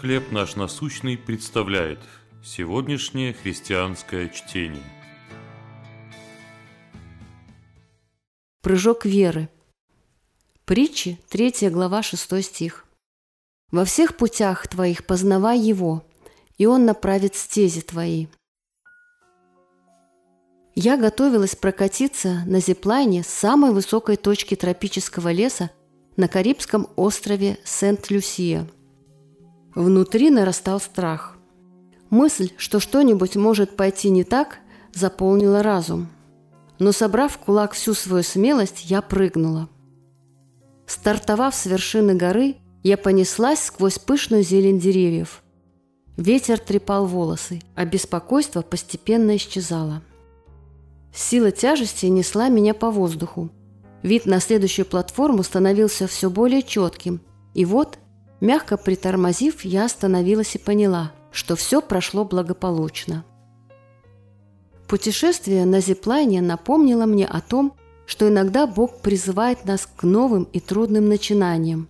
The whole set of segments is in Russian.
«Хлеб наш насущный» представляет сегодняшнее христианское чтение. Прыжок веры. Притчи, 3 глава, 6 стих. «Во всех путях твоих познавай Его, и Он направит стези твои». Я готовилась прокатиться на зиплайне с самой высокой точки тропического леса на Карибском острове Сент-Люсия. Внутри нарастал страх. Мысль, что что-нибудь может пойти не так, заполнила разум. Но собрав в кулак всю свою смелость, я прыгнула. Стартовав с вершины горы, я понеслась сквозь пышную зелень деревьев. Ветер трепал волосы, а беспокойство постепенно исчезало. Сила тяжести несла меня по воздуху. Вид на следующую платформу становился все более четким. И вот, мягко притормозив, я остановилась и поняла, что все прошло благополучно. Путешествие на зиплайне напомнило мне о том, что иногда Бог призывает нас к новым и трудным начинаниям.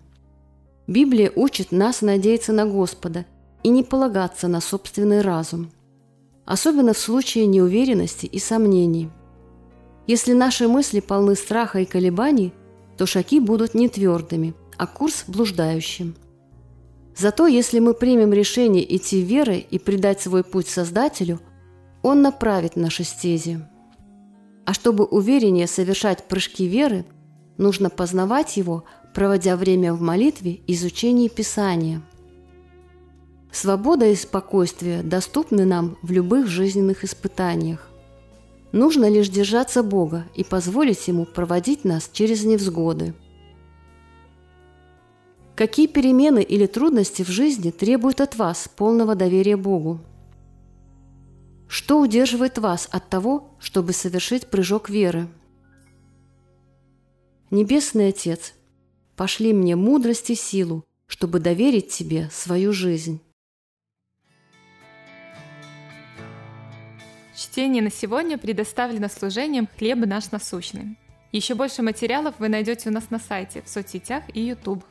Библия учит нас надеяться на Господа и не полагаться на собственный разум – особенно в случае неуверенности и сомнений. Если наши мысли полны страха и колебаний, то шаги будут не твердыми, а курс блуждающим. Зато если мы примем решение идти верой и предать свой путь Создателю, Он направит наши стези. А чтобы увереннее совершать прыжки веры, нужно познавать Его, проводя время в молитве и изучении Писания – Свобода и спокойствие доступны нам в любых жизненных испытаниях. Нужно лишь держаться Бога и позволить Ему проводить нас через невзгоды. Какие перемены или трудности в жизни требуют от вас полного доверия Богу? Что удерживает вас от того, чтобы совершить прыжок веры? Небесный Отец, пошли мне мудрость и силу, чтобы доверить Тебе свою жизнь. Чтение на сегодня предоставлено служением «Хлеб наш насущный». Еще больше материалов вы найдете у нас на сайте, в соцсетях и YouTube.